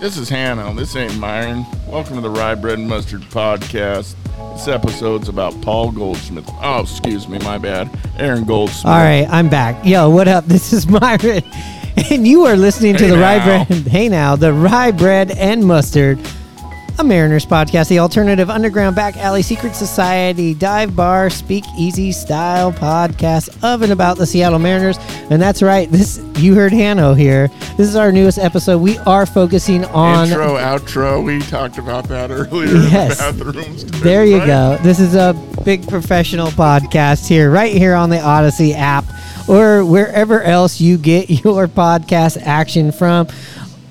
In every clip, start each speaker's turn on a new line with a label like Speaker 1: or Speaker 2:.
Speaker 1: This is Hannah. This ain't Myron. Welcome to the Rye Bread and Mustard Podcast. This episode's about Paul Goldsmith. Oh, excuse me, my bad. Aaron Goldsmith.
Speaker 2: All right, I'm back. Yo, what up? This is Myron, and you are listening to
Speaker 1: Hey
Speaker 2: the Rye
Speaker 1: now.
Speaker 2: Bread. Hey now, the Rye Bread and Mustard, a Mariners podcast, the alternative underground back alley secret society dive bar speak easy style podcast of and about the Seattle Mariners. And that's right, this you heard Hanno here. This is our newest episode. We are focusing on
Speaker 1: Intro, outro. We talked about that earlier
Speaker 2: Yes.
Speaker 1: in the bathrooms.
Speaker 2: There you
Speaker 1: right?
Speaker 2: go. This is a big professional podcast here, right here on the Audacy app or wherever else you get your podcast action from.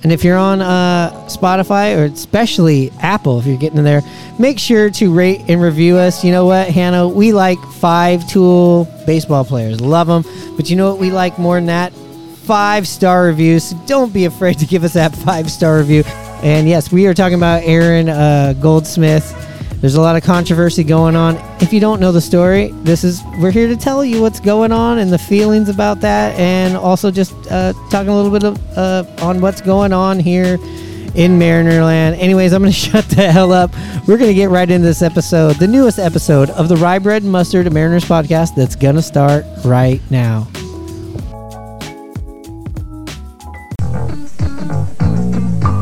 Speaker 2: And if you're on uh, Spotify or especially Apple, if you're getting in there, make sure to rate and review us. You know what, Hannah? We like five tool baseball players. Love them. But you know what we like more than that? Five star reviews. So don't be afraid to give us that five star review. And yes, we are talking about Aaron uh, Goldsmith. There's a lot of controversy going on. If you don't know the story, this is we're here to tell you what's going on and the feelings about that, and also just uh, talking a little bit of, uh, on what's going on here in Marinerland. Anyways, I'm going to shut the hell up. We're going to get right into this episode, the newest episode of the Rye Bread and Mustard Mariners podcast that's going to start right now.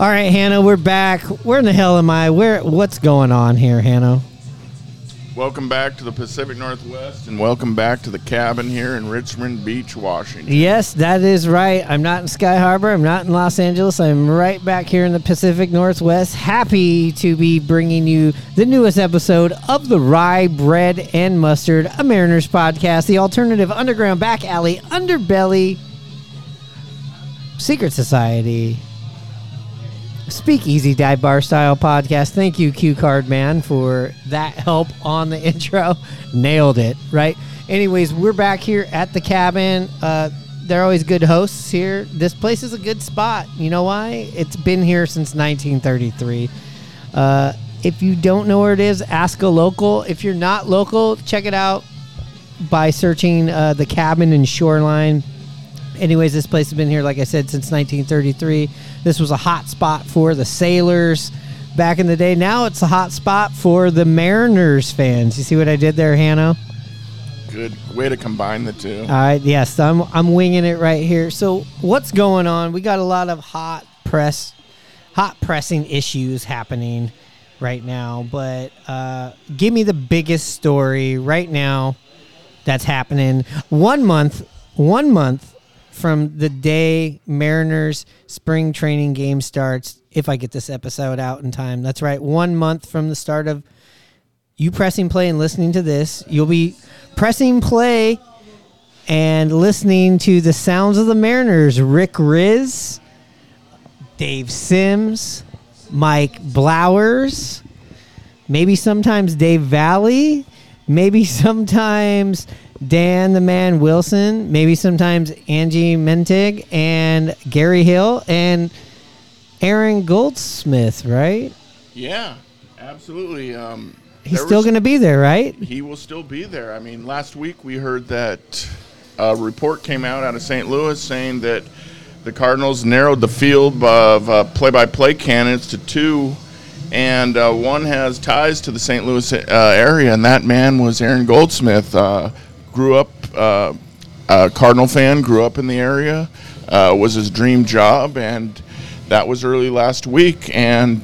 Speaker 2: All right, Hannah, we're back. Where in the hell am I? Where? What's going on here, Hannah?
Speaker 1: Welcome back to the Pacific Northwest and welcome back to the cabin here in Richmond Beach, Washington.
Speaker 2: Yes, that is right. I'm not in Sky Harbor. I'm not in Los Angeles. I'm right back here in the Pacific Northwest. Happy to be bringing you the newest episode of the Rye Bread and Mustard, a Mariners podcast, the alternative underground back alley underbelly secret society. Speakeasy Dive Bar Style Podcast. Thank you, Q Card Man, for that help on the intro. Nailed it, right? Anyways, we're back here at the cabin. Uh, they're always good hosts here. This place is a good spot. You know why? It's been here since 1933. Uh, if you don't know where it is, ask a local. If you're not local, check it out by searching uh, the cabin in Shoreline. Anyways, this place has been here, like I said, since 1933. This was a hot spot for the sailors back in the day. Now it's a hot spot for the Mariners fans. You see what I did there, Hanno?
Speaker 1: Good way to combine the two.
Speaker 2: All right, yes, I'm I'm winging it right here. So what's going on? We got a lot of hot press, hot pressing issues happening right now. But uh, give me the biggest story right now that's happening. One month, one month from the day Mariners spring training game starts. If I get this episode out in time, that's right. One month from the start of you pressing play and listening to this, you'll be pressing play and listening to the sounds of the Mariners. Rick Rizzs, Dave Sims, Mike Blowers, maybe sometimes Dave Valle, maybe sometimes Dan the Man Wilson, maybe sometimes Angie Mentink and Gary Hill and Aaron Goldsmith, right?
Speaker 1: Yeah, absolutely. Um,
Speaker 2: He's still going to be there, right?
Speaker 1: He will still be there. I mean, last week we heard that a report came out out of St. Louis saying that the Cardinals narrowed the field of uh, play-by-play candidates to two, and uh, one has ties to the St. Louis uh, area, and that man was Aaron Goldsmith. Grew up uh, a Cardinal fan, grew up in the area, uh, was his dream job, and that was early last week, and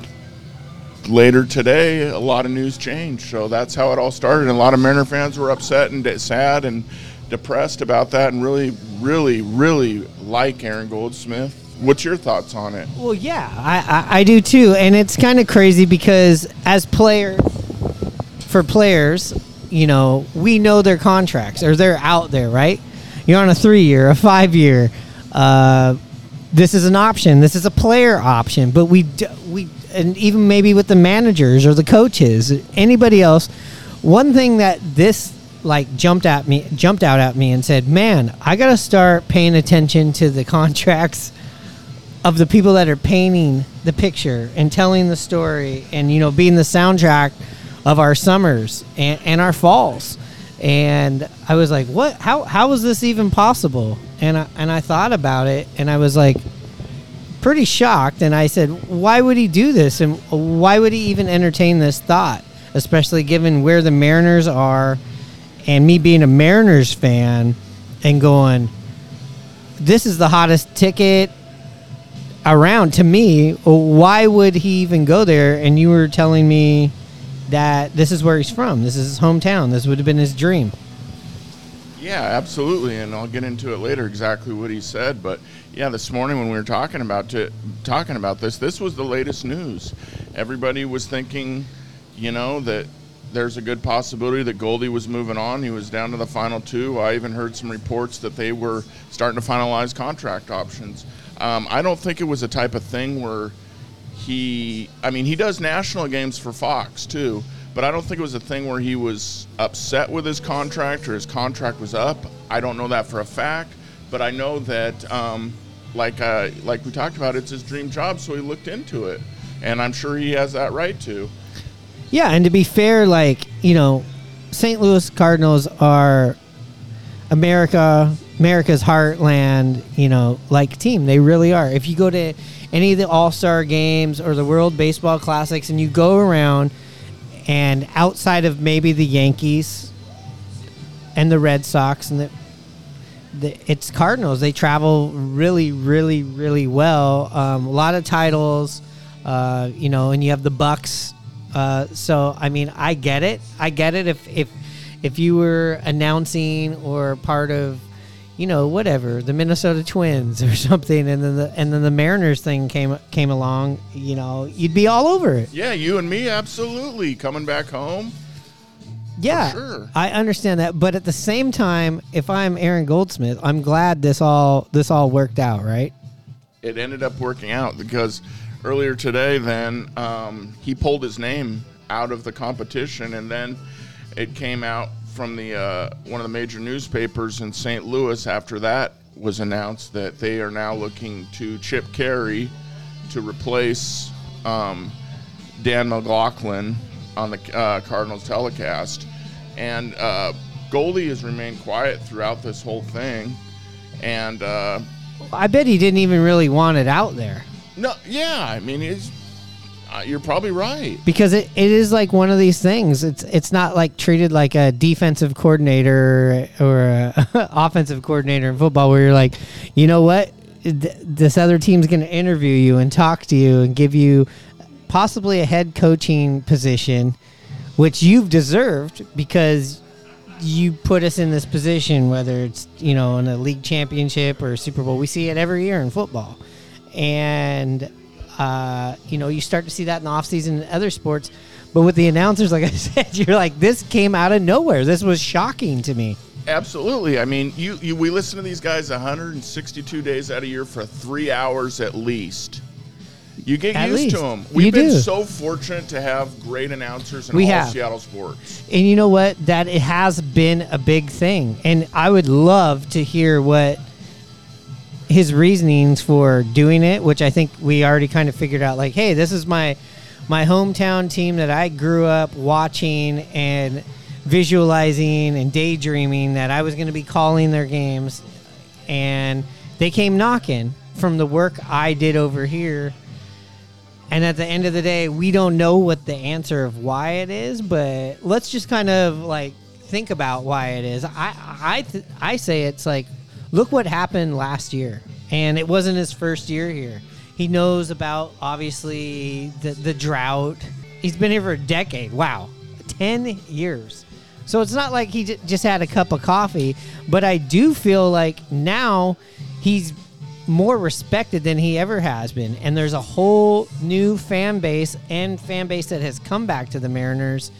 Speaker 1: later today, a lot of news changed. So that's how it all started. And a lot of Mariner fans were upset and sad and depressed about that, and really, really, really like Aaron Goldsmith. What's your thoughts on it?
Speaker 2: Well, yeah, I, I, I do too, and it's kind of crazy because as player, for players, you know, we know their contracts or they're out there, right? You're on a three year, a five year. Uh, this is an option. This is a player option, but we we and even maybe with the managers or the coaches, anybody else. One thing that this like jumped at me, jumped out at me, and said, "Man, I got to start paying attention to the contracts." of the people that are painting the picture and telling the story and you know being the soundtrack of our summers and, and our falls. And i was like what? How how is this even possible? And I, and i thought about it and i was like pretty shocked. And i said why would he do this? And why would he even entertain this thought especially given where the mariners are and me being a mariners fan and going this is the hottest ticket around to me. Why would he even go there and you were telling me that this is where he's from this is his hometown this would have been his dream
Speaker 1: Yeah, absolutely, and I'll get into it later exactly what he said. But yeah, this morning when we were talking about to, talking about this, this was the latest news. Everybody was thinking, you know, that there's a good possibility that Goldie was moving on. He was down to the final two. I even heard some reports that they were starting to finalize contract options. Um, I don't think it was a type of thing where he I mean he does national games for Fox too, but I don't think it was a thing where he was upset with his contract or his contract was up. I don't know that for a fact, but I know that um, like uh, like we talked about, it's his dream job, so he looked into it, and I'm sure he has that right to.
Speaker 2: yeah and to be fair like you know st louis cardinals are america america's heartland you know like team they really are if you go to any of the all-star games or the world baseball classics and you go around and outside of maybe the yankees and the red sox and the the, it's Cardinals. They travel really, really, really well. Um, a lot of titles, uh, you know, and you have the Bucks. Uh, so I mean, I get it. I get it. If if if you were announcing or part of, you know, whatever the Minnesota Twins or something, and then the and then the Mariners thing came came along, you know, you'd be all over it.
Speaker 1: Yeah, you and me, absolutely coming back home.
Speaker 2: Yeah,
Speaker 1: sure.
Speaker 2: I understand that, but at the same time, if I'm Aaron Goldsmith, I'm glad this all this all worked out, right?
Speaker 1: it ended up working out because earlier today, then um, he pulled his name out of the competition, and then it came out from the uh, one of the major newspapers in St. Louis. After that was announced that they are now looking to Chip Caray to replace um, Dan McLaughlin on the uh, Cardinals telecast, and uh, Goldie has remained quiet throughout this whole thing, and. Uh,
Speaker 2: I bet he didn't even really want it out there
Speaker 1: no, yeah, I mean, it's, uh, you're probably right.
Speaker 2: because it, it is like one of these things. It's it's not like treated like a defensive coordinator or a offensive coordinator in football where you're like, you know what, Th- this other team's going to interview you and talk to you and give you possibly a head coaching position, which you've deserved because you put us in this position, whether it's you know in a league championship or Super Bowl. We see it every year in football, and uh, you know you start to see that in the offseason in other sports. But with the announcers, like I said, you're like this came out of nowhere. This was shocking to me.
Speaker 1: Absolutely. I mean, you, you we listen to these guys 162 days out of year for three hours at least. You get
Speaker 2: At
Speaker 1: used
Speaker 2: least.
Speaker 1: to them. We've
Speaker 2: You
Speaker 1: been
Speaker 2: do.
Speaker 1: so fortunate to have great announcers in
Speaker 2: We
Speaker 1: all
Speaker 2: have.
Speaker 1: Seattle sports.
Speaker 2: And you know what? That it has been a big thing. And I would love to hear what his reasonings for doing it, which I think we already kind of figured out like, hey, this is my my hometown team that I grew up watching and visualizing and daydreaming that I was going to be calling their games, and they came knocking from the work I did over here. And at the end of the day, we don't know what the answer of why it is, but let's just kind of like think about why it is. I I th- I say it's like look what happened last year, and it wasn't his first year here. He knows about obviously the the drought. He's been here for a decade. Wow, ten years. So it's not like he j- just had a cup of coffee, but I do feel like now he's more respected than he ever has been. And there's a whole new fan base and fan base that has come back to the Mariners.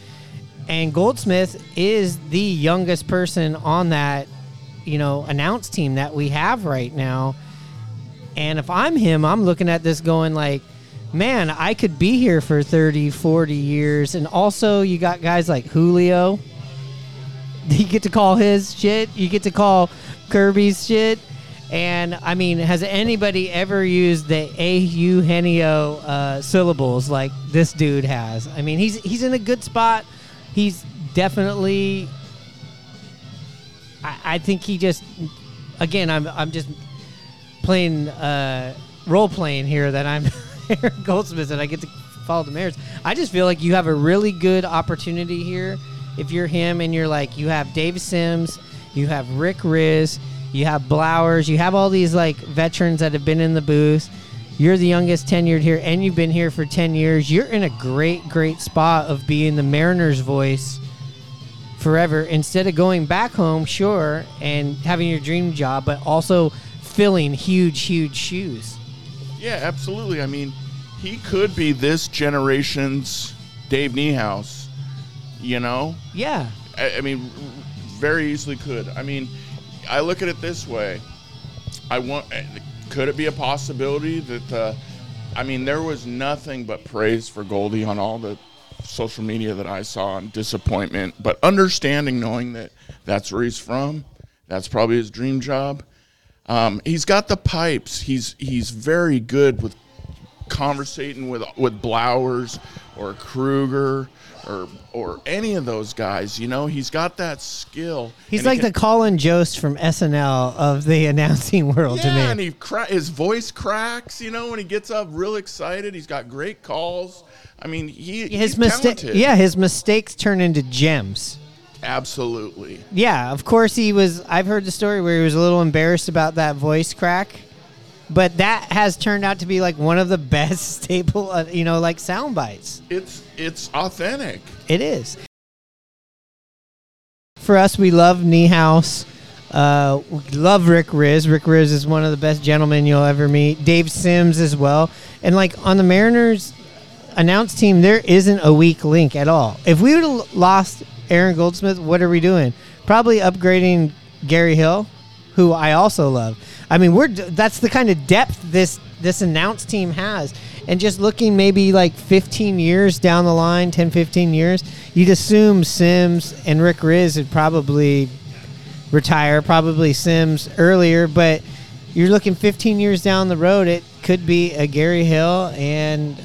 Speaker 2: And Goldsmith is the youngest person on that, you know, announce team that we have right now. And if I'm him, I'm looking at this going like, man, I could be here for 30, 40 years. And also, you got guys like Julio. You get to call his shit. You get to call Kirby's shit. And I mean, has anybody ever used the A U Henio uh, syllables like this dude has? I mean, he's he's in a good spot. He's definitely. I, I think he just, again, I'm I'm just playing uh, role playing here that I'm Aaron Goldsmith and I get to follow the Mariners. I just feel like you have a really good opportunity here. If you're him and you're like you have Dave Sims, you have Rick Rizzs, you have Blowers, you have all these like veterans that have been in the booth. You're the youngest tenured here, and you've been here for ten years. You're in a great, great spot of being the Mariners' voice forever. Instead of going back home, sure, and having your dream job, but also filling huge, huge shoes.
Speaker 1: Yeah, absolutely. I mean, he could be this generation's Dave Niehaus. You know,
Speaker 2: Yeah,
Speaker 1: I, I mean, very easily could. I mean, I look at it this way. I want. Could it be a possibility that? Uh, I mean, there was nothing but praise for Goldie on all the social media that I saw and disappointment, but understanding, knowing that that's where he's from, that's probably his dream job. Um, he's got the pipes. He's he's very good with conversating with with Blowers or Kruger or or any of those guys. You know, he's got that skill.
Speaker 2: he's
Speaker 1: And he
Speaker 2: like
Speaker 1: can-
Speaker 2: the Colin Jost from SNL of the announcing world
Speaker 1: yeah,
Speaker 2: to me.
Speaker 1: and he cra- his voice cracks. You know, when he gets up real excited, he's got great calls. I mean, he
Speaker 2: his mistake, yeah, his mistakes turn into gems.
Speaker 1: absolutely.
Speaker 2: Yeah, of course he was. I've heard the story where he was a little embarrassed about that voice crack, but that has turned out to be like one of the best staple, uh, you know, like sound bites.
Speaker 1: It's it's authentic.
Speaker 2: It is. For us, we love Niehaus. Uh, we love Rick Rizzs. Rick Rizzs is one of the best gentlemen you'll ever meet. Dave Sims as well. And like on the Mariners announced team, there isn't a weak link at all. If we would have lost Aaron Goldsmith, what are we doing? Probably upgrading Gary Hill, who I also love. I mean, we're that's the kind of depth this this announced team has. And just looking maybe like 15 years down the line, 10, 15 years, you'd assume Sims and Rick Rizzs would probably retire, probably Sims earlier, but you're looking 15 years down the road, it could be a Gary Hill and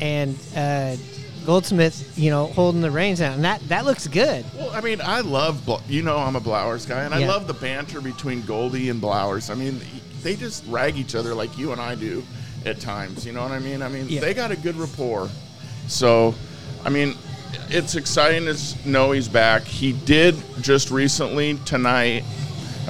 Speaker 2: and uh, Goldsmith, you know, holding the reins down. And that that looks good.
Speaker 1: Well, I mean, I love you know I'm a Blowers guy, and I
Speaker 2: Yeah.
Speaker 1: love the banter between Goldie and Blowers. I mean, they just rag each other like you and I do at times. You know what I mean? I mean,
Speaker 2: Yeah.
Speaker 1: they got a good rapport. So, I mean, it's exciting to know he's back. He did just recently tonight,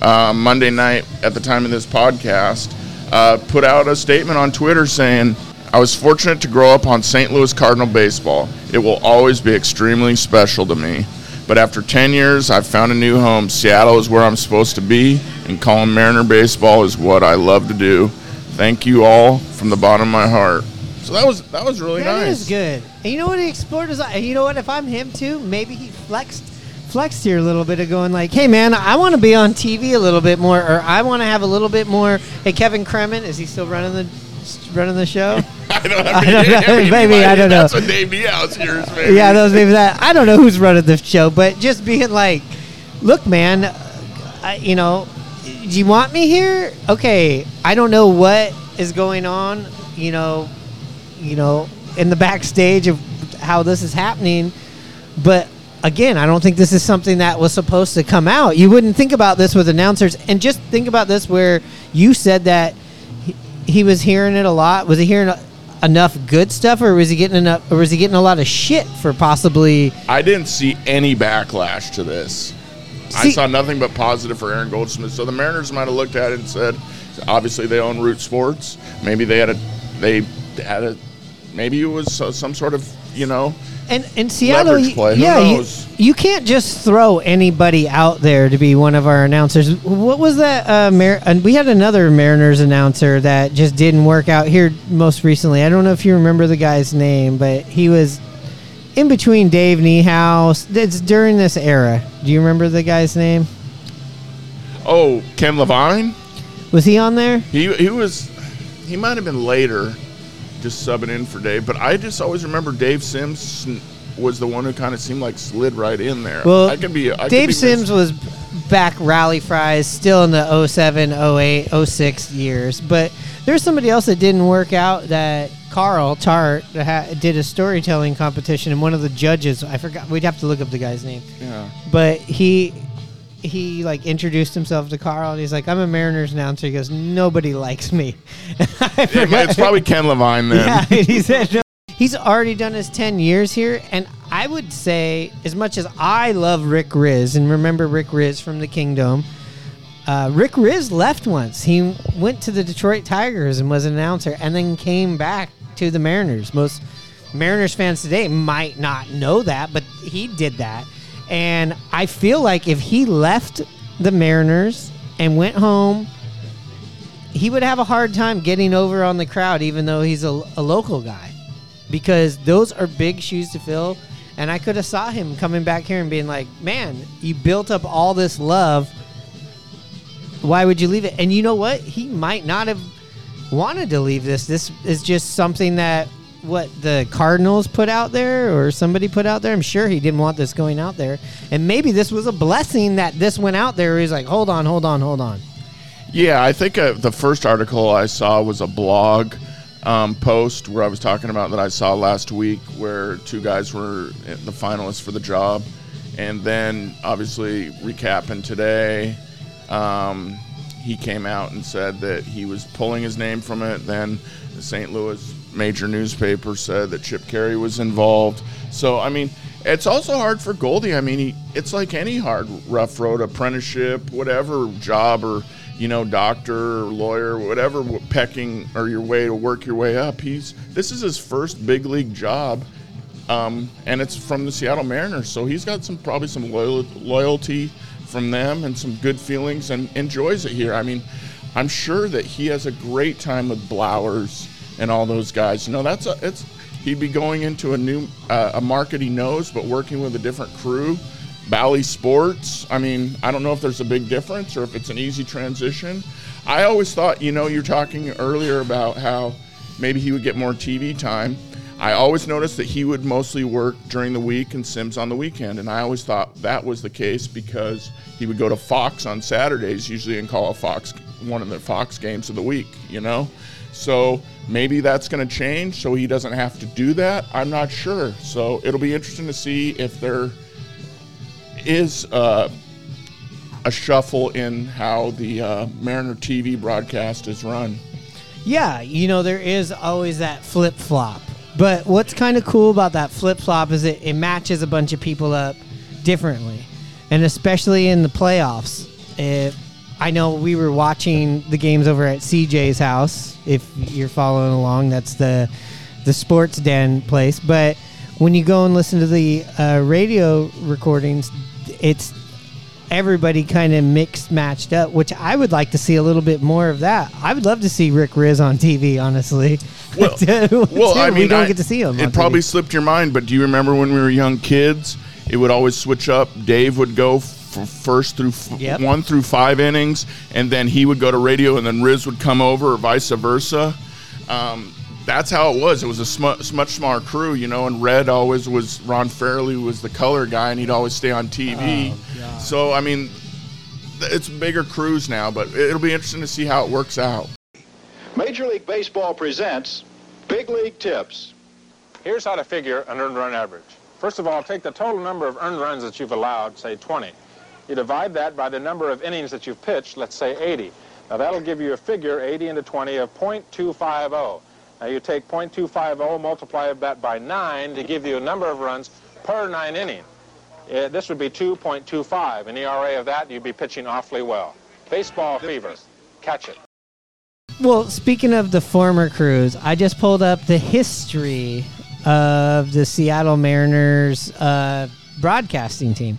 Speaker 1: uh, Monday night, at the time of this podcast, uh, put out a statement on Twitter saying. I was fortunate to grow up on St. Louis Cardinal baseball. It will always be extremely special to me. But after 10 years, I've found a new home. Seattle is where I'm supposed to be, and calling Mariner baseball is what I love to do. Thank you all from the bottom of my heart. So that was that was really
Speaker 2: That
Speaker 1: nice.
Speaker 2: is good. And you know what he explored is you know what if I'm him too, maybe he flexed flexed here a little bit of going like, "Hey man, I want to be on TV a little bit more or I want to have a little bit more Hey Kevin Cremin, is he still running the running the show?
Speaker 1: I don't,
Speaker 2: I don't know. Maybe, I don't
Speaker 1: That's
Speaker 2: know.
Speaker 1: what Dave Niehaus hears, maybe.
Speaker 2: yeah, those maybe that. I don't know who's running the show, but just being like, look, man, I, you know, do you want me here? Okay, I don't know what is going on, you know, you know, in the backstage of how this is happening, but again, I don't think this is something that was supposed to come out. You wouldn't think about this with announcers, and just think about this where you said that he, he was hearing it a lot. Was he hearing enough good stuff, or was he getting enough, or was he getting a lot of shit for possibly?
Speaker 1: I didn't see any backlash to this. I saw nothing but positive for Aaron Goldsmith. So the Mariners might have looked at it and said, obviously they own Root Sports. Maybe they had a, they had a, maybe it was uh, some sort of, you know,
Speaker 2: And in Seattle,
Speaker 1: Leverage play. Who
Speaker 2: yeah, you,
Speaker 1: knows?
Speaker 2: you can't just throw anybody out there to be one of our announcers. What was that? Uh, Mar- and we had another Mariners announcer that just didn't work out here most recently. I don't know if you remember the guy's name, but he was in between Dave Niehaus. It's during this era. Do you remember the guy's name?
Speaker 1: oh, Ken Levine.
Speaker 2: Was he on there?
Speaker 1: He he was, he might have been later, just subbing in for Dave. But I just always remember Dave Sims was the one who kind of seemed like slid right in there.
Speaker 2: Well,
Speaker 1: I could be. I could
Speaker 2: Dave
Speaker 1: be
Speaker 2: Sims was back rally fries still in the 07, 08, 06 years. But there's somebody else that didn't work out that Carl Tart ha- did a storytelling competition and one of the judges, I forgot, we'd have to look up the guy's name.
Speaker 1: Yeah.
Speaker 2: But he he like introduced himself to Carl and he's like, I'm a Mariners announcer. He goes, Nobody likes me.
Speaker 1: It- it's probably Ken Levine then.
Speaker 2: yeah, he said no. He's already done his 10 years here. And I would say, as much as I love Rick Rizzs, and remember Rick Rizzs from the Kingdome, uh, Rick Rizzs left once. He went to the Detroit Tigers and was an announcer and then came back to the Mariners. Most Mariners fans today might not know that, but he did that. And I feel like if he left the Mariners and went home he would have a hard time getting over on the crowd, even though he's a, a local guy, because those are big shoes to fill. And I could have saw him coming back here and being like, "Man, you built up all this love. Why would you leave it?" And you know what? He might not have wanted to leave this. This is just something that what the Cardinals put out there or somebody put out there. I'm sure he didn't want this going out there. And maybe this was a blessing that this went out there. He's like, "Hold on, hold on, hold on."
Speaker 1: Yeah, I think uh, the first article I saw was a blog um, post where I was talking about that I saw last week, where two guys were the finalists for the job, and then obviously recapping today, um, he came out and said that he was pulling his name from it. Then St. Louis major newspaper said that Chip Caray was involved. So I mean, it's also hard for Goldie. I mean, he, it's like any hard rough road apprenticeship, whatever job or you know doctor or lawyer, whatever pecking or your way to work your way up. He's this is his first big league job. Um, and it's from the Seattle Mariners, so he's got some probably some loyal, loyalty from them and some good feelings and enjoys it here. I mean, I'm sure that he has a great time with Blowers and all those guys. You know, that's a it's he'd be going into a new uh, a market he knows, but working with a different crew. Bally Sports. I mean, I don't know if there's a big difference or if it's an easy transition. I always thought, you know, you're talking earlier about how maybe he would get more TV time. I always noticed that he would mostly work during the week and Sims on the weekend, and I always thought that was the case because he would go to Fox on Saturdays, usually and call a Fox one of the Fox games of the week, you know. So maybe that's going to change, so he doesn't have to do that. I'm not sure. So it'll be interesting to see if there is uh, a shuffle in how the uh, Mariner TV broadcast is run.
Speaker 2: Yeah, you know, there is always that flip flop. But what's kind of cool about that flip flop is it, it matches a bunch of people up differently. And especially in the playoffs. If, I know we were watching the games over at CJ's house. If you're following along, that's the the sports den place. But when you go and listen to the uh, radio recordings, it's everybody kind of mixed matched up, which I would like to see a little bit more of that. I would love to see Rick Rizzs on TV, honestly.
Speaker 1: Well, well, I mean,
Speaker 2: we don't
Speaker 1: I-
Speaker 2: get to see him.
Speaker 1: It probably
Speaker 2: TV.
Speaker 1: slipped your mind, but do you remember when we were young kids? It would always switch up. Dave would go first through f-
Speaker 2: Yep.
Speaker 1: one through five innings, and then he would go to radio, and then Rizzs would come over, or vice versa. Um, that's how it was. It was a sm- much smaller crew, you know. And Red always was Ron Fairly was the color guy, and he'd always stay on TV.
Speaker 2: Oh,
Speaker 1: so I mean, th- it's bigger crews now, but it'll be interesting to see how it works out.
Speaker 3: Major League Baseball presents Big League Tips.
Speaker 4: Here's how to figure an earned run average.
Speaker 3: First of all, take the total number of earned runs that you've allowed, say 20. You divide that by the number of innings that you've pitched, let's say 80. Now that'll give you a figure, 80 into 20, of .250. Now you take .250, multiply that by 9 to give you a number of runs per nine inning. Uh, this would be 2.25. An ERA of that, you'd be pitching awfully well. Baseball fever. Catch it.
Speaker 2: Well, speaking of the former crews, I just pulled up the history of the Seattle Mariners uh, broadcasting team.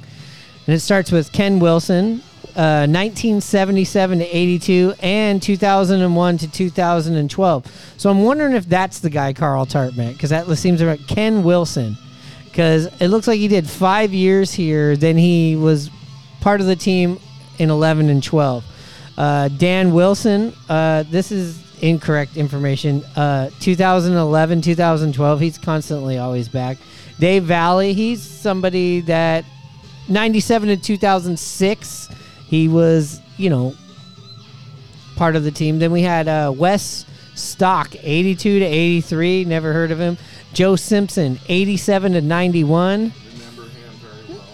Speaker 2: And it starts with Ken Wilson, uh, 1977 to 82, and 2001 to 2012. So I'm wondering if that's the guy Carl Tartman, because that seems right. Ken Wilson, because it looks like he did five years here. Then he was part of the team in 11 and 12. Uh, Dan Wilson, uh, this is incorrect information. Uh, 2011, 2012, he's constantly always back. Dave Valle, he's somebody that 97 to 2006, he was, you know, part of the team. Then we had uh, Wes Stock, 82 to 83, never heard of him. Joe Simpson, 87 to 91.
Speaker 1: Remember him very well.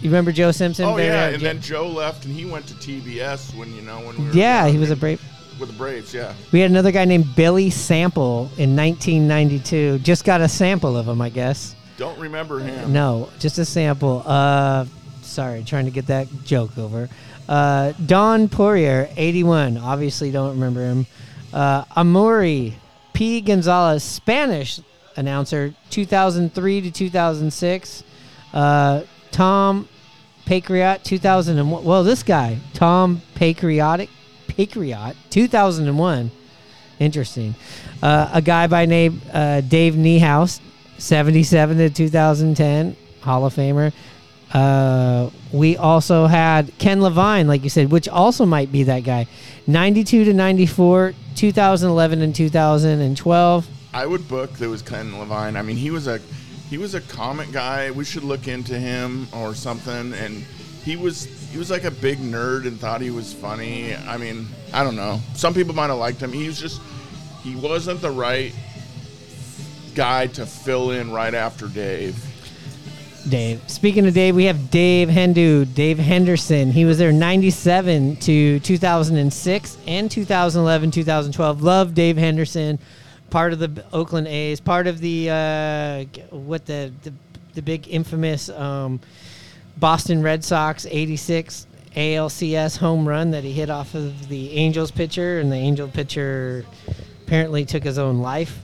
Speaker 2: You remember Joe Simpson?
Speaker 1: Oh yeah, and then Joe left, and he went to TBS when you know when we were.
Speaker 2: yeah, he was a brave.
Speaker 1: with the Braves. Yeah.
Speaker 2: We had another guy named Billy Sample in 1992. Just got a sample of him, I guess.
Speaker 1: Don't remember him.
Speaker 2: No, just a sample. Uh, sorry, trying to get that joke over. Uh, Don Poirier, 81. Obviously, don't remember him. Uh, Amaury Pi Gonzalez, Spanish announcer, 2003 to 2006. Uh, Tom Patriot, 2001. Well, this guy, Tom Patriotic, Patriot, 2001. Interesting. Uh, a guy by name uh, Dave Niehaus, 77 to 2010, Hall of Famer. Uh, we also had Ken Levine, like you said, which also might be that guy. 92 to 94, 2011 and 2012.
Speaker 1: I would book that was Ken Levine. I mean, he was a he was a comic guy. We should look into him or something. And he was he was like a big nerd and thought he was funny. I mean, I don't know. Some people might have liked him. He was just he wasn't the right guy to fill in right after Dave.
Speaker 2: Dave. Speaking of Dave, we have Dave Hendu, Dave Henderson. He was there 97 to 2006 and 2011, 2012. Love Dave Henderson, part of the Oakland A's, part of the uh, what the, the the big infamous um, Boston Red Sox 86 ALCS home run that he hit off of the Angels pitcher, and the Angel pitcher apparently took his own life,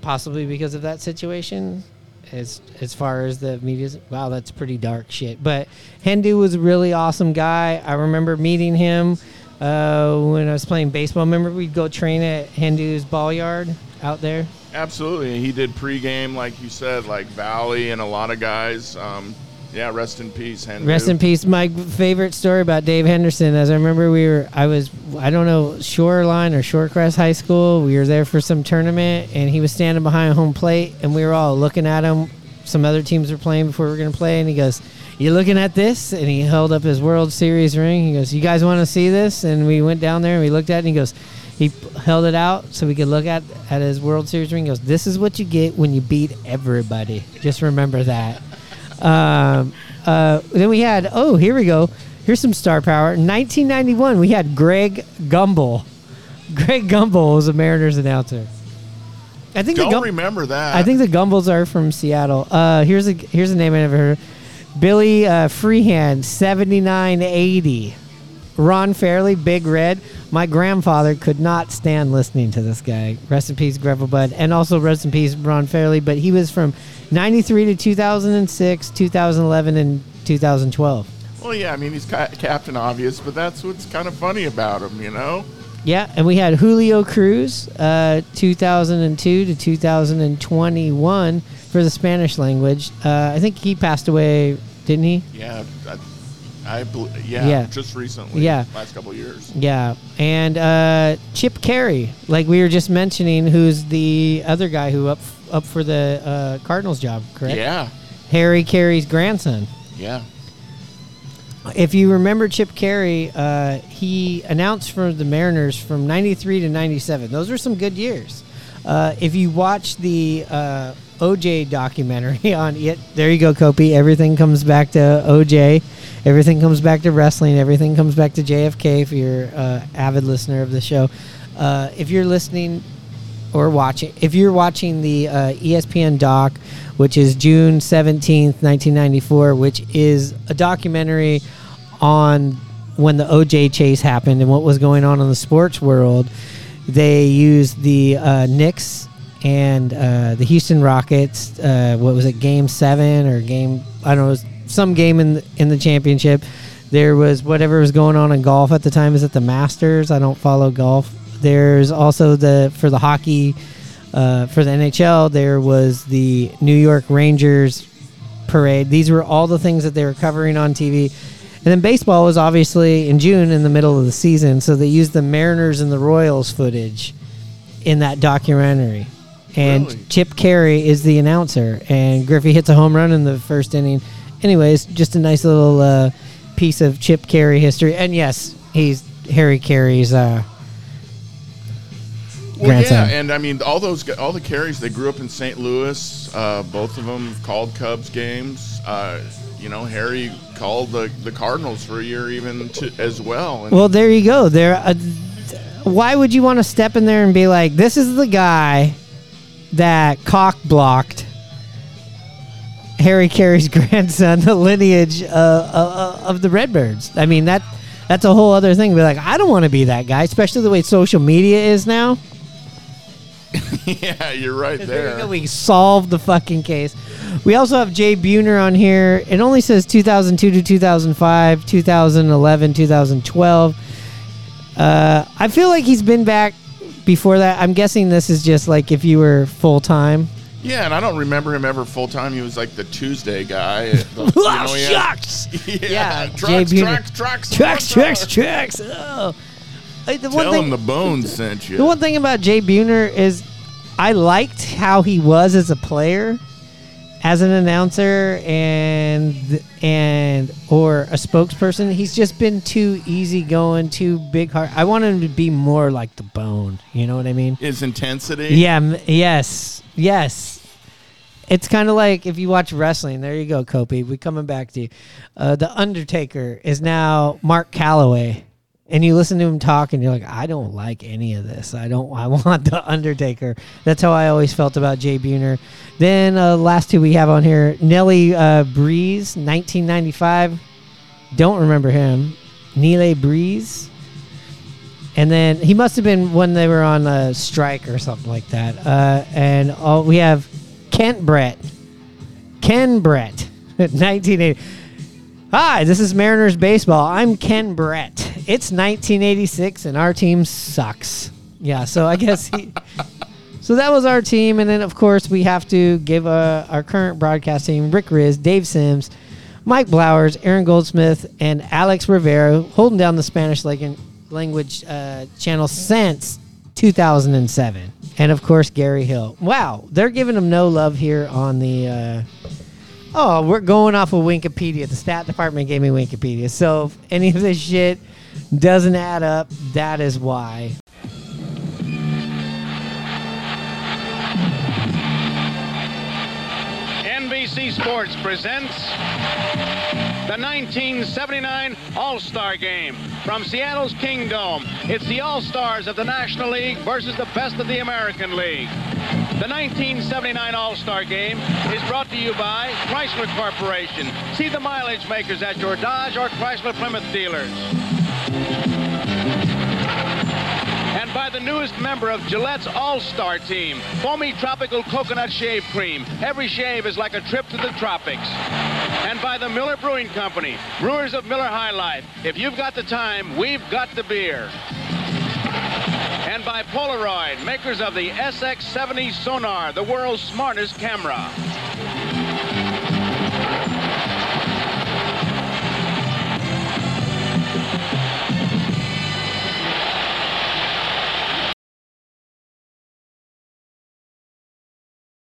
Speaker 2: possibly because of that situation. As as far as the media, wow, that's pretty dark shit. But Hendu was a really awesome guy. I remember meeting him uh, when I was playing baseball. Remember we'd go train at Hendu's ball yard out there.
Speaker 1: Absolutely. He did pregame, like you said, like Valle and a lot of guys. Um, yeah, rest in peace, Henry.
Speaker 2: Rest in peace. My favorite story about Dave Henderson, as I remember, we were, I was, I don't know, Shoreline or Shorecrest High School. We were there for some tournament, and he was standing behind home plate, and we were all looking at him. Some other teams were playing before we were going to play, and he goes, "You looking at this?" And he held up his World Series ring. He goes, "You guys want to see this?" And we went down there and we looked at it. and He goes, he held it out so we could look at at his World Series ring. He goes, "This is what you get when you beat everybody. Just remember that." Um, uh, then we had, oh, here we go. Here's some star power. In 1991, we had Greg Gumbel. Greg Gumbel was a Mariners announcer. I think
Speaker 1: Don't
Speaker 2: the Gum-
Speaker 1: remember that.
Speaker 2: I think the Gumbels are from Seattle. Uh, here's a here's a name I never heard. of. Billy uh, Freehan, 7980. Ron Fairly, Big Red. My grandfather could not stand listening to this guy. Rest in peace, Greville Bud. And also rest in peace, Ron Fairly. But he was from 93 to 2006, 2011, and 2012.
Speaker 1: Well, yeah, I mean, he's ca- Captain Obvious, but that's what's kind of funny about him, you know?
Speaker 2: Yeah, and we had Julio Cruz, uh, 2002 to 2021 for the Spanish language. Uh, I think he passed away, didn't he?
Speaker 1: Yeah, I, I bel- yeah,
Speaker 2: Yeah.
Speaker 1: just recently.
Speaker 2: Yeah.
Speaker 1: last couple of years.
Speaker 2: Yeah, and uh, Chip Caray, like we were just mentioning, who's the other guy who up up for the uh, Cardinals job, correct?
Speaker 1: Yeah,
Speaker 2: Harry Caray's grandson.
Speaker 1: yeah.
Speaker 2: If you remember Chip Caray, uh, he announced for the Mariners from '93 to '97. Those were some good years. Uh, if you watch the uh, OJ documentary on it. There you go, Kopi. Everything comes back to OJ. Everything comes back to wrestling. Everything comes back to JFK. If you're uh, avid listener of the show, uh, if you're listening or watching, if you're watching the uh, ESPN doc, which is June seventeenth, nineteen ninety four, which is a documentary on when the OJ chase happened and what was going on in the sports world. They used the uh, Knicks and uh, the Houston Rockets. Uh, what was it, Game Seven or Game? I don't know. It was some game in the, in the championship. There was whatever was going on in golf at the time. Is it the Masters? I don't follow golf. There's also the for the hockey uh, for the NHL. There was the New York Rangers parade. These were all the things that they were covering on TV. And then baseball was obviously in June in the middle of the season, so they used the Mariners and the Royals footage in that documentary. And
Speaker 1: Really?
Speaker 2: Chip Caray is the announcer, and Griffey hits a home run in the first inning. Anyways, just a nice little uh, piece of Chip Caray history. And yes, he's Harry Caray's uh,
Speaker 1: Well,
Speaker 2: grandson.
Speaker 1: yeah, and I mean all those all the Carays. They grew up in St. Louis. Uh, both of them called Cubs games. Uh, you know, Harry called the, the Cardinals for a year even to, as well. And
Speaker 2: Well, there you go. There. Uh, why would you want to step in there and be like, "This is the guy that cock blocked Harry Caray's grandson, the lineage uh, uh, of the Redbirds"? I mean that that's a whole other thing. Be like, I don't want to be that guy, especially the way social media is now.
Speaker 1: yeah, you're right
Speaker 2: There you
Speaker 1: there.
Speaker 2: go. We solved the fucking case. We also have Jay Buhner on here. It only says 2002 to 2005, 2011, 2012. Uh, I feel like he's been back before that. I'm guessing this is just like if you were full time.
Speaker 1: Yeah, and I don't remember him ever full time. He was like the Tuesday guy. the-
Speaker 2: Oh, shucks!
Speaker 1: yeah,
Speaker 2: Yeah,
Speaker 1: trucks, trucks, trucks,
Speaker 2: Tracks, tracks, tracks. Oh. Like, the one
Speaker 1: Tell
Speaker 2: thing,
Speaker 1: him the bones sent you.
Speaker 2: The one thing about Jay Buhner is I liked how he was as a player, as an announcer and and or a spokesperson. He's just been too easygoing, too big heart. I want him to be more like the bone. You know what I mean?
Speaker 1: His intensity.
Speaker 2: Yeah. m- Yes. Yes. It's kind of like if you watch wrestling. There you go, Kopi. We coming back to you. Uh, the Undertaker is now Mark Calaway, and you listen to him talk, and you're like, I don't like any of this. I don't. I want the Undertaker. That's how I always felt about Jay Buhner. Then uh, last two we have on here, Nelly uh, Breeze, 1995. Don't remember him. Neely Breeze. And then he must have been when they were on a strike or something like that. Uh, and all, we have Kent Brett. Ken Brett, 1980. Hi, this is Mariners Baseball. I'm Ken Brett. It's 1986 and our team sucks. Yeah, so I guess he. so that was our team. And then, of course, we have to give uh, our current broadcast team Rick Rizzs, Dave Sims, Mike Blowers, Aaron Goldsmith, and Alex Rivera holding down the Spanish language uh, channel since 2007. And of course, Gary Hill. Wow, they're giving him no love here on the. Uh, oh, we're going off of Wikipedia. The stat department gave me Wikipedia. So if any of this shit doesn't add up, that is why.
Speaker 4: NBC Sports presents the 1979 All-Star Game from Seattle's Kingdome. It's the All-Stars of the National League versus the best of the American League. The 1979 All-Star Game is brought to you by Chrysler Corporation. See the mileage makers at your Dodge or Chrysler Plymouth dealers. And by the newest member of Gillette's All-Star Team, Foamy Tropical Coconut Shave Cream. Every shave is like a trip to the tropics. And by the Miller Brewing Company, brewers of Miller High Life. If you've got the time, we've got the beer. And by Polaroid, makers of the SX70 Sonar, the world's smartest camera.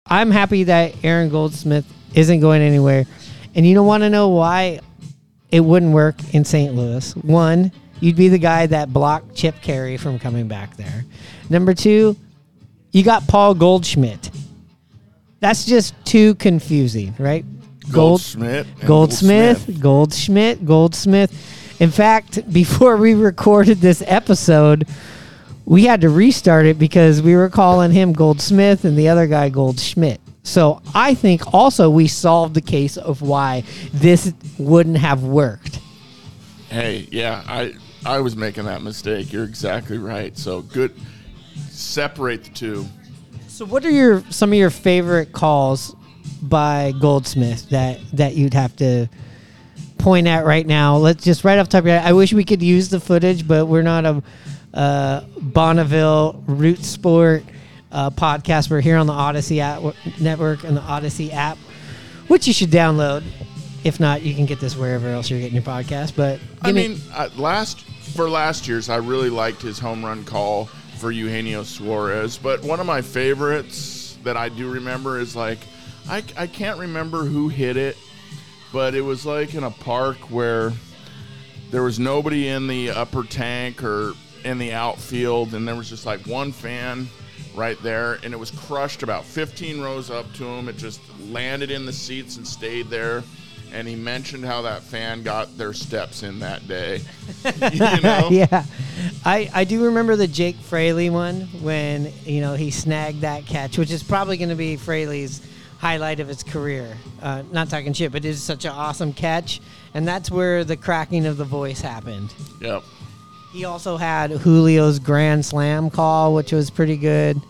Speaker 2: I'm happy that Aaron Goldsmith isn't going anywhere. And you don't want to know why it wouldn't work in St. Louis. One, you'd be the guy that blocked Chip Caray from coming back there. Number two, you got Paul Goldschmidt. That's just too confusing, right?
Speaker 1: Goldschmidt and
Speaker 2: Goldsmith, Goldschmidt, Goldsmith. In fact, before we recorded this episode, we had to restart it because we were calling him Goldsmith and the other guy Goldschmidt. So I think also we solved the case of why this wouldn't have worked.
Speaker 1: Hey, yeah, I I was making that mistake. You're exactly right. So good. Separate the two.
Speaker 2: So what are your some of your favorite calls by Goldsmith that that you'd have to point at right now? Let's just right off the top of your head. I wish we could use the footage, but we're not a uh, Bonneville Root Sport uh, podcast. We're here on the Audacy app, network and the Audacy app, which you should download. If not, you can get this wherever else you're getting your podcast. But
Speaker 1: I mean, uh, last for last year's, I really liked his home run call for Eugenio Suarez. But one of my favorites that I do remember is like, I, I can't remember who hit it, but it was like in a park where there was nobody in the upper tank or in the outfield, and there was just like one fan right there, and it was crushed about 15 rows up to him. It just landed in the seats and stayed there. And he mentioned how that fan got their steps in that day. you know?
Speaker 2: yeah, I I do remember the Jake Fraley one when you know he snagged that catch, which is probably going to be Fraley's highlight of his career. Uh, not talking shit, but it is such an awesome catch, and that's where the cracking of the voice happened.
Speaker 1: Yep.
Speaker 2: He also had Julio's grand slam call, which was pretty good.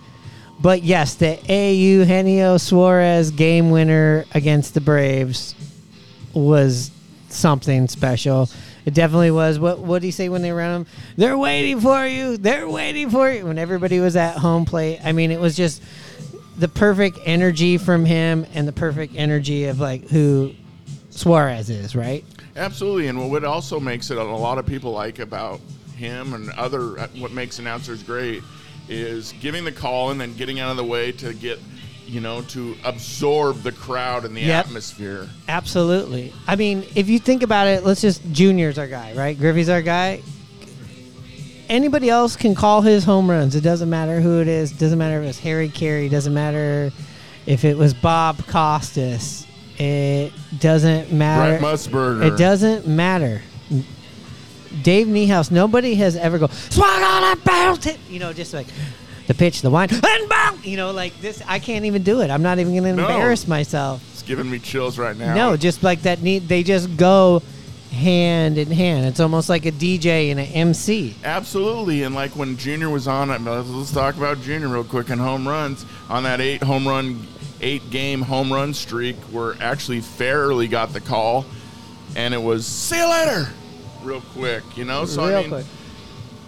Speaker 2: But yes, the A. Eugenio Suarez game winner against the Braves was something special. It definitely was. What what did he say when they ran him? They're waiting for you. They're waiting for you. When everybody was at home plate, I mean, it was just the perfect energy from him and the perfect energy of like who Suarez is, right?
Speaker 1: Absolutely, and what also makes it a lot of people like about him and other uh, what makes announcers great is giving the call and then getting out of the way to get you know to absorb the crowd and the
Speaker 2: Yep.
Speaker 1: atmosphere.
Speaker 2: Absolutely. I mean, if you think about it, let's just Junior's our guy, right? Griffey's our guy. Anybody else can call his home runs. It doesn't matter who it is. Doesn't matter if it's Harry Caray. Doesn't matter if it was Bob Costas. It doesn't matter.
Speaker 1: Brent Musburger.
Speaker 2: It doesn't matter. Dave Niehaus. Nobody has ever go swung on a it. You know, just like the pitch, the wine, and bounce. You know, like this. I can't even do it. I'm not even going to
Speaker 1: No.
Speaker 2: embarrass myself.
Speaker 1: It's giving me chills right now.
Speaker 2: No, just like that. Need they just go hand in hand. It's almost like a DJ and an MC.
Speaker 1: Absolutely, and like when Junior was on, uh, let's let's talk about Junior real quick and home runs on that eight home run, eight game home run streak, where actually Fairly got the call, and it was see you later, real quick, you know. So
Speaker 2: Real
Speaker 1: I mean,
Speaker 2: quick.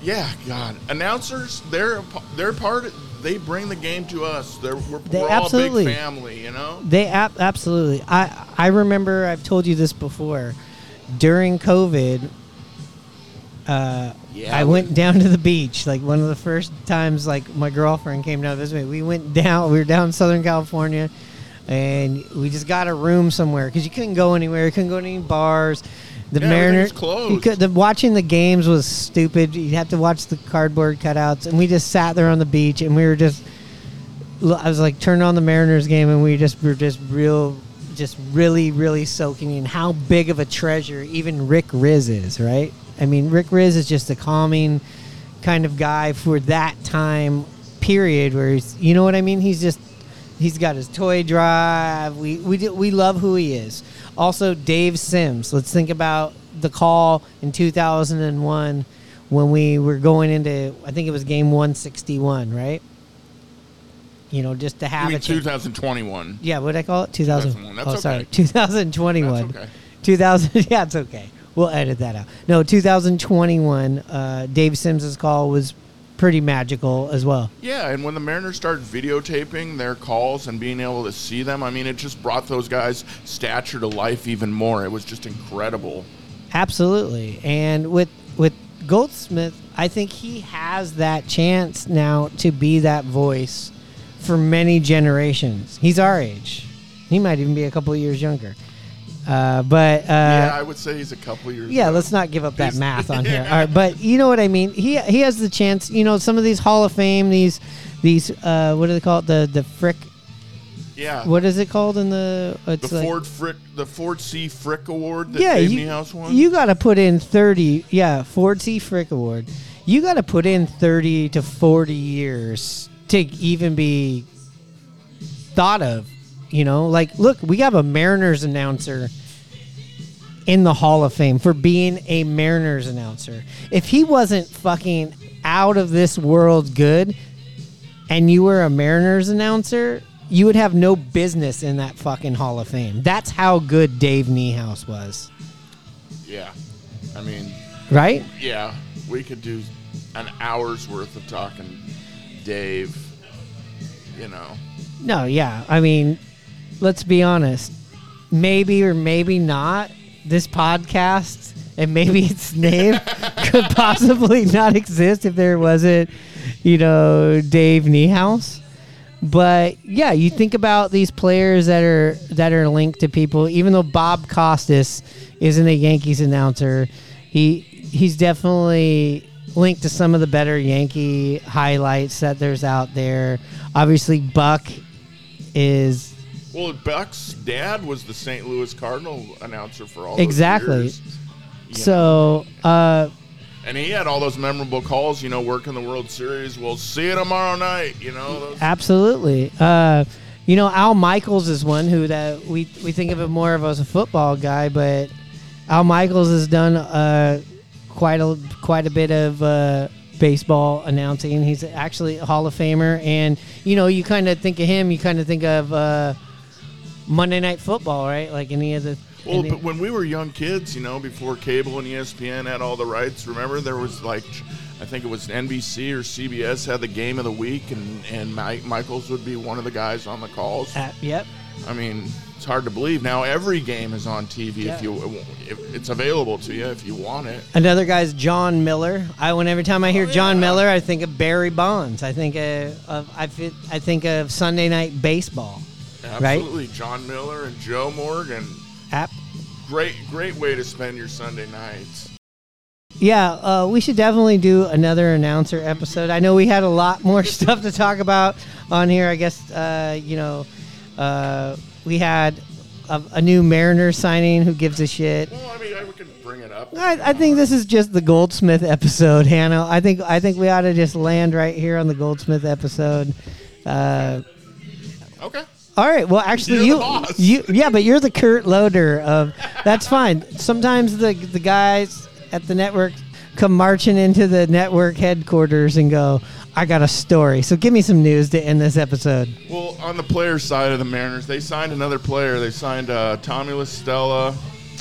Speaker 1: Yeah, God, announcers, they're they're part. They bring the game to us. They're we're,
Speaker 2: They
Speaker 1: we're all a big family, you know.
Speaker 2: They ab- absolutely. I I remember I've told you this before. During COVID, uh,
Speaker 1: Yeah,
Speaker 2: I
Speaker 1: we-
Speaker 2: went down to the beach. Like one of the first times, like my girlfriend came down to visit me. We went down. We were down in Southern California, and we just got a room somewhere because you couldn't go anywhere. You couldn't go to any bars. The
Speaker 1: Yeah,
Speaker 2: Mariners
Speaker 1: closed.
Speaker 2: Could, the, watching the games was stupid. You had to watch the cardboard cutouts, and we just sat there on the beach, and we were just. I was like turned on the Mariners game, and we just were just real, just really, really soaking in how big of a treasure even Rick Rizzs is, right? I mean, Rick Rizzs is just a calming kind of guy for that time period where he's, you know what I mean? He's just, he's got his toy drive. We we do, we love who he is. Also, Dave Sims. Let's think about the call in 2001 when we were going into, I think it was game 161, right? You know, just to have
Speaker 1: mean,
Speaker 2: a chance.
Speaker 1: 2021.
Speaker 2: Yeah, what did I call it? 2000.
Speaker 1: 2001. That's
Speaker 2: oh, sorry.
Speaker 1: okay.
Speaker 2: 2021.
Speaker 1: That's okay.
Speaker 2: 2000. Yeah, it's okay. We'll edit that out. No, 2021. Uh, Dave Sims' call was pretty magical as well.
Speaker 1: Yeah, and when the Mariners started videotaping their calls and being able to see them, I mean, it just brought those guys' stature to life even more. It was just incredible.
Speaker 2: Absolutely. And with with Goldsmith, I think he has that chance now to be that voice for many generations. He's our age. He might even be a couple of years younger. Uh, but uh,
Speaker 1: yeah, I would say he's a couple years.
Speaker 2: Yeah,
Speaker 1: old.
Speaker 2: let's not give up that
Speaker 1: He's-
Speaker 2: math on here. All right, but you know what I mean. He he has the chance. You know, some of these Hall of Fame, these these uh, what do they call it? The the frick
Speaker 1: Yeah.
Speaker 2: What is it called in the?
Speaker 1: the
Speaker 2: like,
Speaker 1: Ford Frick, the Ford C Frick Award that
Speaker 2: yeah,
Speaker 1: Dave
Speaker 2: you,
Speaker 1: Niehaus won.
Speaker 2: you got to put in thirty. Yeah, Ford C Frick Award. You got to put in thirty to forty years to even be thought of. You know, like look, we have a Mariners announcer in the Hall of Fame for being a Mariners announcer. If he wasn't fucking out of this world good, and you were a Mariners announcer, you would have no business in that fucking Hall of Fame. That's how good Dave Niehaus was,
Speaker 1: yeah. I mean,
Speaker 2: right?
Speaker 1: yeah, we could do an hour's worth of talking Dave. You know.
Speaker 2: No, yeah. I mean, let's be honest. Maybe or maybe not, this podcast and maybe its name could possibly not exist if there wasn't, you know, Dave Niehaus. But yeah, you think about these players that are that are linked to people. Even though Bob Costas isn't a Yankees announcer, he he's definitely linked to some of the better Yankee highlights that there's out there. Obviously, Buck is
Speaker 1: Well, Buck's dad was the St. Louis Cardinal announcer for all
Speaker 2: exactly. So, uh,
Speaker 1: And he had all those memorable calls, you know, working the World Series. We'll see you tomorrow night, you know. Those,
Speaker 2: absolutely. Uh, you know, Al Michaels is one who that we we think of him more of as a football guy, but Al Michaels has done uh, quite a quite a bit of uh, baseball announcing. He's actually a Hall of Famer, and you know, you kind of think of him, you kind of think of uh, Monday Night Football, right? Like any of the.
Speaker 1: well,
Speaker 2: any-
Speaker 1: but when we were young kids, you know, before cable and ESPN had all the rights, remember there was like, I think it was NBC or CBS had the game of the week, and and Mike Michaels would be one of the guys on the calls.
Speaker 2: uh, yep.
Speaker 1: I mean, it's hard to believe now. Every game is on TV
Speaker 2: Yeah.
Speaker 1: if you if it's available to you if you want it.
Speaker 2: Another guy's Jon Miller. I when every time I hear Jon Miller, I think of Barry Bonds. I think of, of I fit, I think of Sunday Night Baseball. Right?
Speaker 1: Absolutely, Jon Miller and Joe Morgan.
Speaker 2: App.
Speaker 1: Great, great way to spend your Sunday nights.
Speaker 2: Yeah, uh, we should definitely do another announcer episode. I know we had a lot more stuff to talk about on here. I guess uh, you know uh, we had a, a new Mariner signing. Who gives a shit?
Speaker 1: Well, I mean, I we could bring it up.
Speaker 2: I, I think this is just the Goldsmith episode, Hannah. I think I think we ought to just land right here on the Goldsmith episode. Uh,
Speaker 1: Okay.
Speaker 2: All right. Well, actually,
Speaker 1: You're
Speaker 2: you,
Speaker 1: the boss.
Speaker 2: you, yeah, but you're the Kurt Loder of. That's fine. Sometimes the the guys at the network come marching into the network headquarters and go, "I got a story." So give me some news to end this episode.
Speaker 1: Well, on the player side of the Mariners, they signed another player. They signed uh, Tommy La Stella.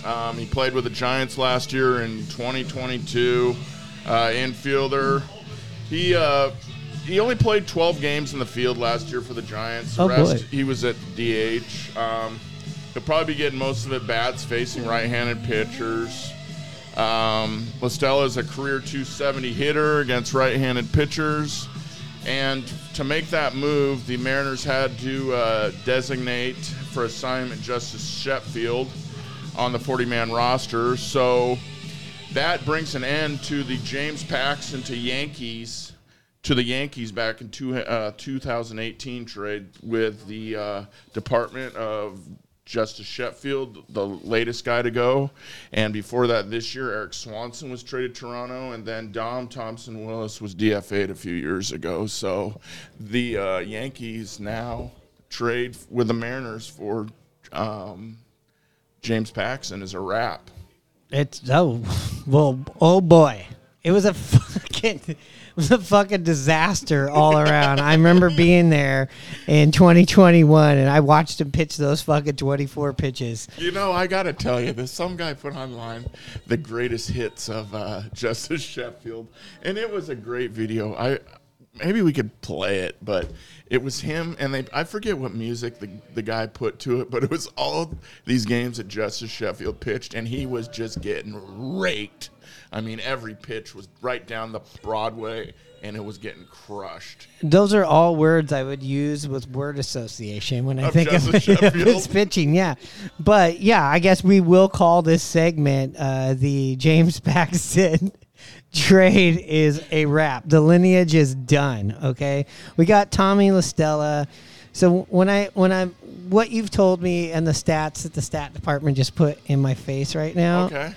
Speaker 1: Um, he played with the Giants last year in 2022. Uh, infielder. He uh, he only played 12 games in the field last year for the Giants. The
Speaker 2: Oh,
Speaker 1: rest,
Speaker 2: boy.
Speaker 1: he was at DH. Um, he'll probably be getting most of it bats facing right-handed pitchers. Um, La Stella is a career 270 hitter against right-handed pitchers, and to make that move, the Mariners had to uh, designate for assignment Justice Sheffield on the 40-man roster. So that brings an end to the James Paxton to Yankees to the Yankees back in two, uh, 2018 trade with the uh, Department of Justice Sheffield, the latest guy to go. And before that, this year, Erik Swanson was traded to Toronto, and then Dom Thompson-Williams was DFA'd a few years ago. So the uh, Yankees now trade with the Mariners for um, James Paxton as a wrap.
Speaker 2: It's oh well oh boy. It was a fucking it was a fucking disaster all around. I remember being there in 2021 and I watched him pitch those fucking 24 pitches.
Speaker 1: You know, I gotta tell you, this some guy put online the greatest hits of uh, Justice Sheffield, and it was a great video. I maybe we could play it, but it was him, and they I forget what music the the guy put to it, but it was all these games that Justice Sheffield pitched, and he was just getting raked. I mean, every pitch was right down the Broadway, and it was getting crushed.
Speaker 2: Those are all words I would use with word association when I
Speaker 1: Of
Speaker 2: think of, his pitching. Yeah, but yeah, I guess we will call this segment uh, the James Paxton trade is a wrap. The lineage is done. Okay, we got Tommy La Stella. So when I when I what you've told me and the stats that the stat department just put in my face right now.
Speaker 1: Okay.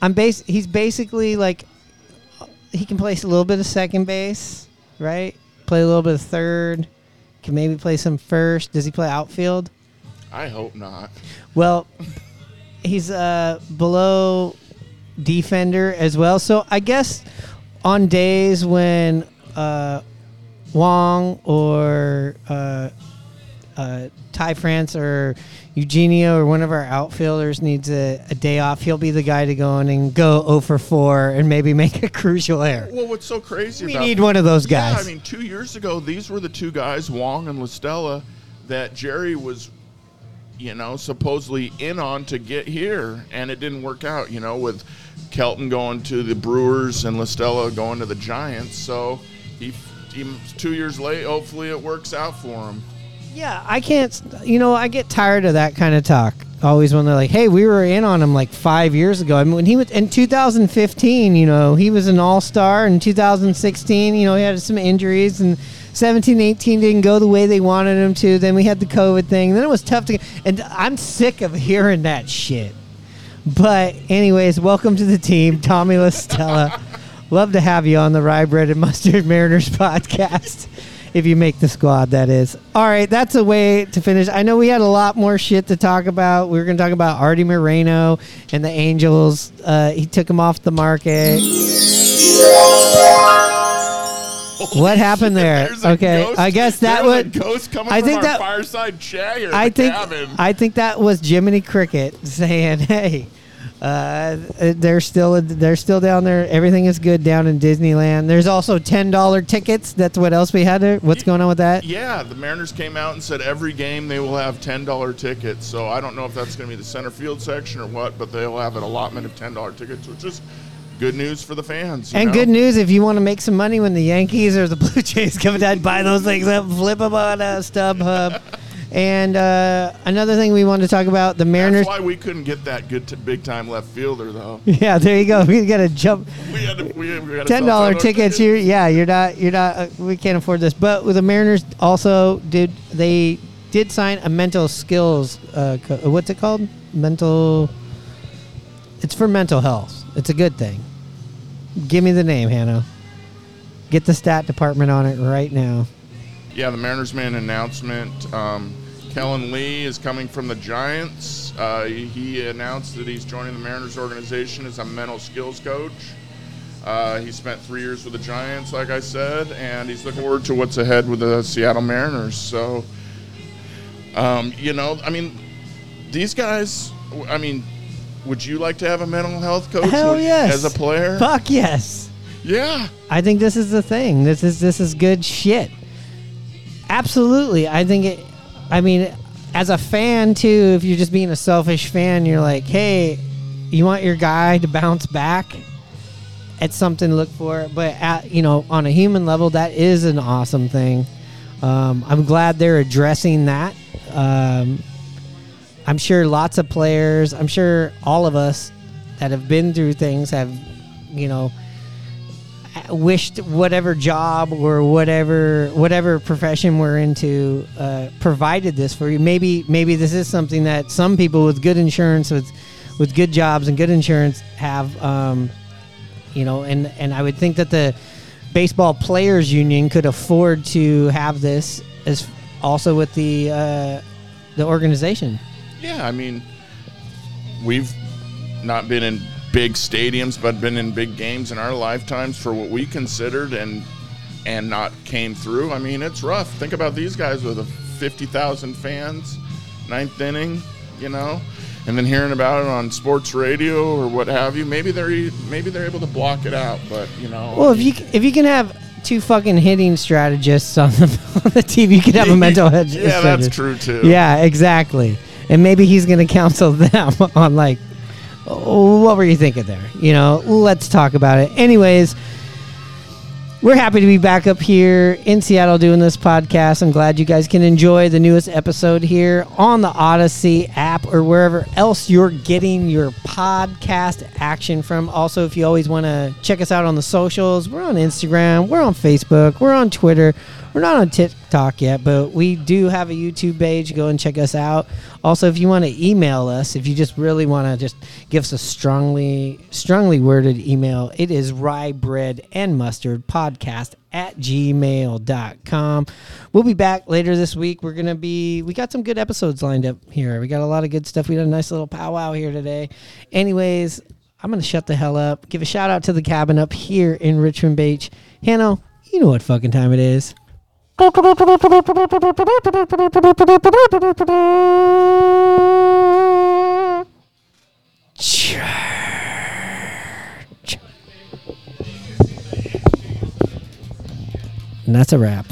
Speaker 2: I'm base. He's basically like he can play a little bit of second base, right? Play a little bit of third. Can maybe play some first. Does he play outfield?
Speaker 1: I hope not.
Speaker 2: Well, he's uh, below defender as well. So I guess on days when uh, Wong or uh, uh, Ty France or Eugenio or one of our outfielders needs a, a day off, he'll be the guy to go in and go 0 for 4 and maybe make a crucial error.
Speaker 1: Well, what's so crazy
Speaker 2: We need one of those guys.
Speaker 1: Yeah, I mean, two years ago, these were the two guys, Wong and La Stella, that Jerry was, you know, supposedly in on to get here, and it didn't work out. You know, with Kolten going to the Brewers and La Stella going to the Giants. So he, he two years late. Hopefully, it works out for him.
Speaker 2: Yeah, I can't. You know, I get tired of that kind of talk. Always when they're like, "Hey, we were in on him like five years ago." I mean, when he was in 2015, you know, he was an All Star. In 2016, you know, he had some injuries, and 17, 18 didn't go the way they wanted him to. Then we had the COVID thing. Then it was tough to. And I'm sick of hearing that shit. But anyways, welcome to the team, Tommy La Stella. Love to have you on the Rye Bread and Mustard Mariners podcast. If you make the squad, that is. All right, that's a way to finish. I know we had a lot more shit to talk about. We were going to talk about Arte Moreno and the Angels. Uh, he took him off the market. What happened there? Okay,
Speaker 1: ghost-
Speaker 2: I guess that would.
Speaker 1: ghost coming
Speaker 2: I think that-
Speaker 1: fireside chat
Speaker 2: I think
Speaker 1: cabin.
Speaker 2: I think that was Jiminy Cricket saying, "Hey, uh, they're still they're still down there. Everything is good down in Disneyland. There's also ten dollar tickets. That's what else we had there. What's going on with that?
Speaker 1: Yeah, the Mariners came out and said every game they will have ten dollar tickets. So I don't know if that's going to be the center field section or what, but they'll have an allotment of ten dollar tickets, which is good news for the fans.
Speaker 2: And
Speaker 1: know?
Speaker 2: good news if you want to make some money when the Yankees or the Blue Jays come down, buy those things up, flip them on uh, StubHub. And uh, another thing we wanted to talk about the Mariners.
Speaker 1: That's why we couldn't get that good t- big time left fielder though.
Speaker 2: Yeah, there you go. We got to jump.
Speaker 1: We had to, we, we had to
Speaker 2: ten dollar
Speaker 1: $10
Speaker 2: tickets here. Yeah, you're not. You're not. Uh, we can't afford this. But with the Mariners, also did they did sign a mental skills. Uh, co- what's it called? Mental. It's for mental health. It's a good thing. Give me the name, Hannah. Get the stat department on it right now.
Speaker 1: Yeah, the Mariners made an announcement. Um, Kellen Lee is coming from the Giants. Uh, he, announced that he's joining the Mariners organization as a mental skills coach. Uh, he spent three years with the Giants, like I said, and he's looking forward to what's ahead with the Seattle Mariners. So, um, you know, I mean, these guys. I mean, would you like to have a mental health coach
Speaker 2: Hell yes.
Speaker 1: as a player?
Speaker 2: Fuck yes.
Speaker 1: Yeah.
Speaker 2: I think this is the thing. This is this is good shit. Absolutely. I think it I mean as a fan too, if you're just being a selfish fan, you're like, "Hey, you want your guy to bounce back?" It's something to look for, but at, you know, on a human level that is an awesome thing. Um, I'm glad they're addressing that. Um, I'm sure lots of players, I'm sure all of us that have been through things have, you know, wished whatever job or whatever whatever profession we're into uh, provided this for you. Maybe maybe this is something that some people with good insurance with with good jobs and good insurance have. Um, you know, and and I would think that the baseball players union could afford to have this as also with the uh, the organization.
Speaker 1: Yeah, I mean, we've not been in big stadiums, but been in big games in our lifetimes for what we considered and and not came through. I mean, it's rough. Think about these guys with a fifty thousand fans, ninth inning, you know, and then hearing about it on sports radio or what have you. Maybe they're maybe they're able to block it out, but you know.
Speaker 2: Well, if you if you can have two fucking hitting strategists on the, on the team, you could have a mental head.
Speaker 1: Yeah, that's true, too.
Speaker 2: Yeah, exactly. And maybe he's going to counsel them on like, what were you thinking there? You know, let's talk about it. Anyways, we're happy to be back up here in Seattle doing this podcast. I'm glad you guys can enjoy the newest episode here on the Audacy app or wherever else you're getting your podcast action from. Also, if you always want to check us out on the socials, we're on Instagram, we're on Facebook, we're on Twitter, we're not on TikTok yet, but we do have a YouTube page. Go and check us out. Also, if you want to email us, if you just really want to just give us a strongly strongly worded email, it is rye bread and mustard podcast at gmail.com. We'll be back later this week. We're gonna be we got some good episodes lined up here. We got a lot of good stuff. We had a nice little powwow here today. Anyways, I'm gonna shut the hell up. Give a shout out to the cabin up here in Richmond Beach. Hannah, you know what fucking time it is. And that's a wrap.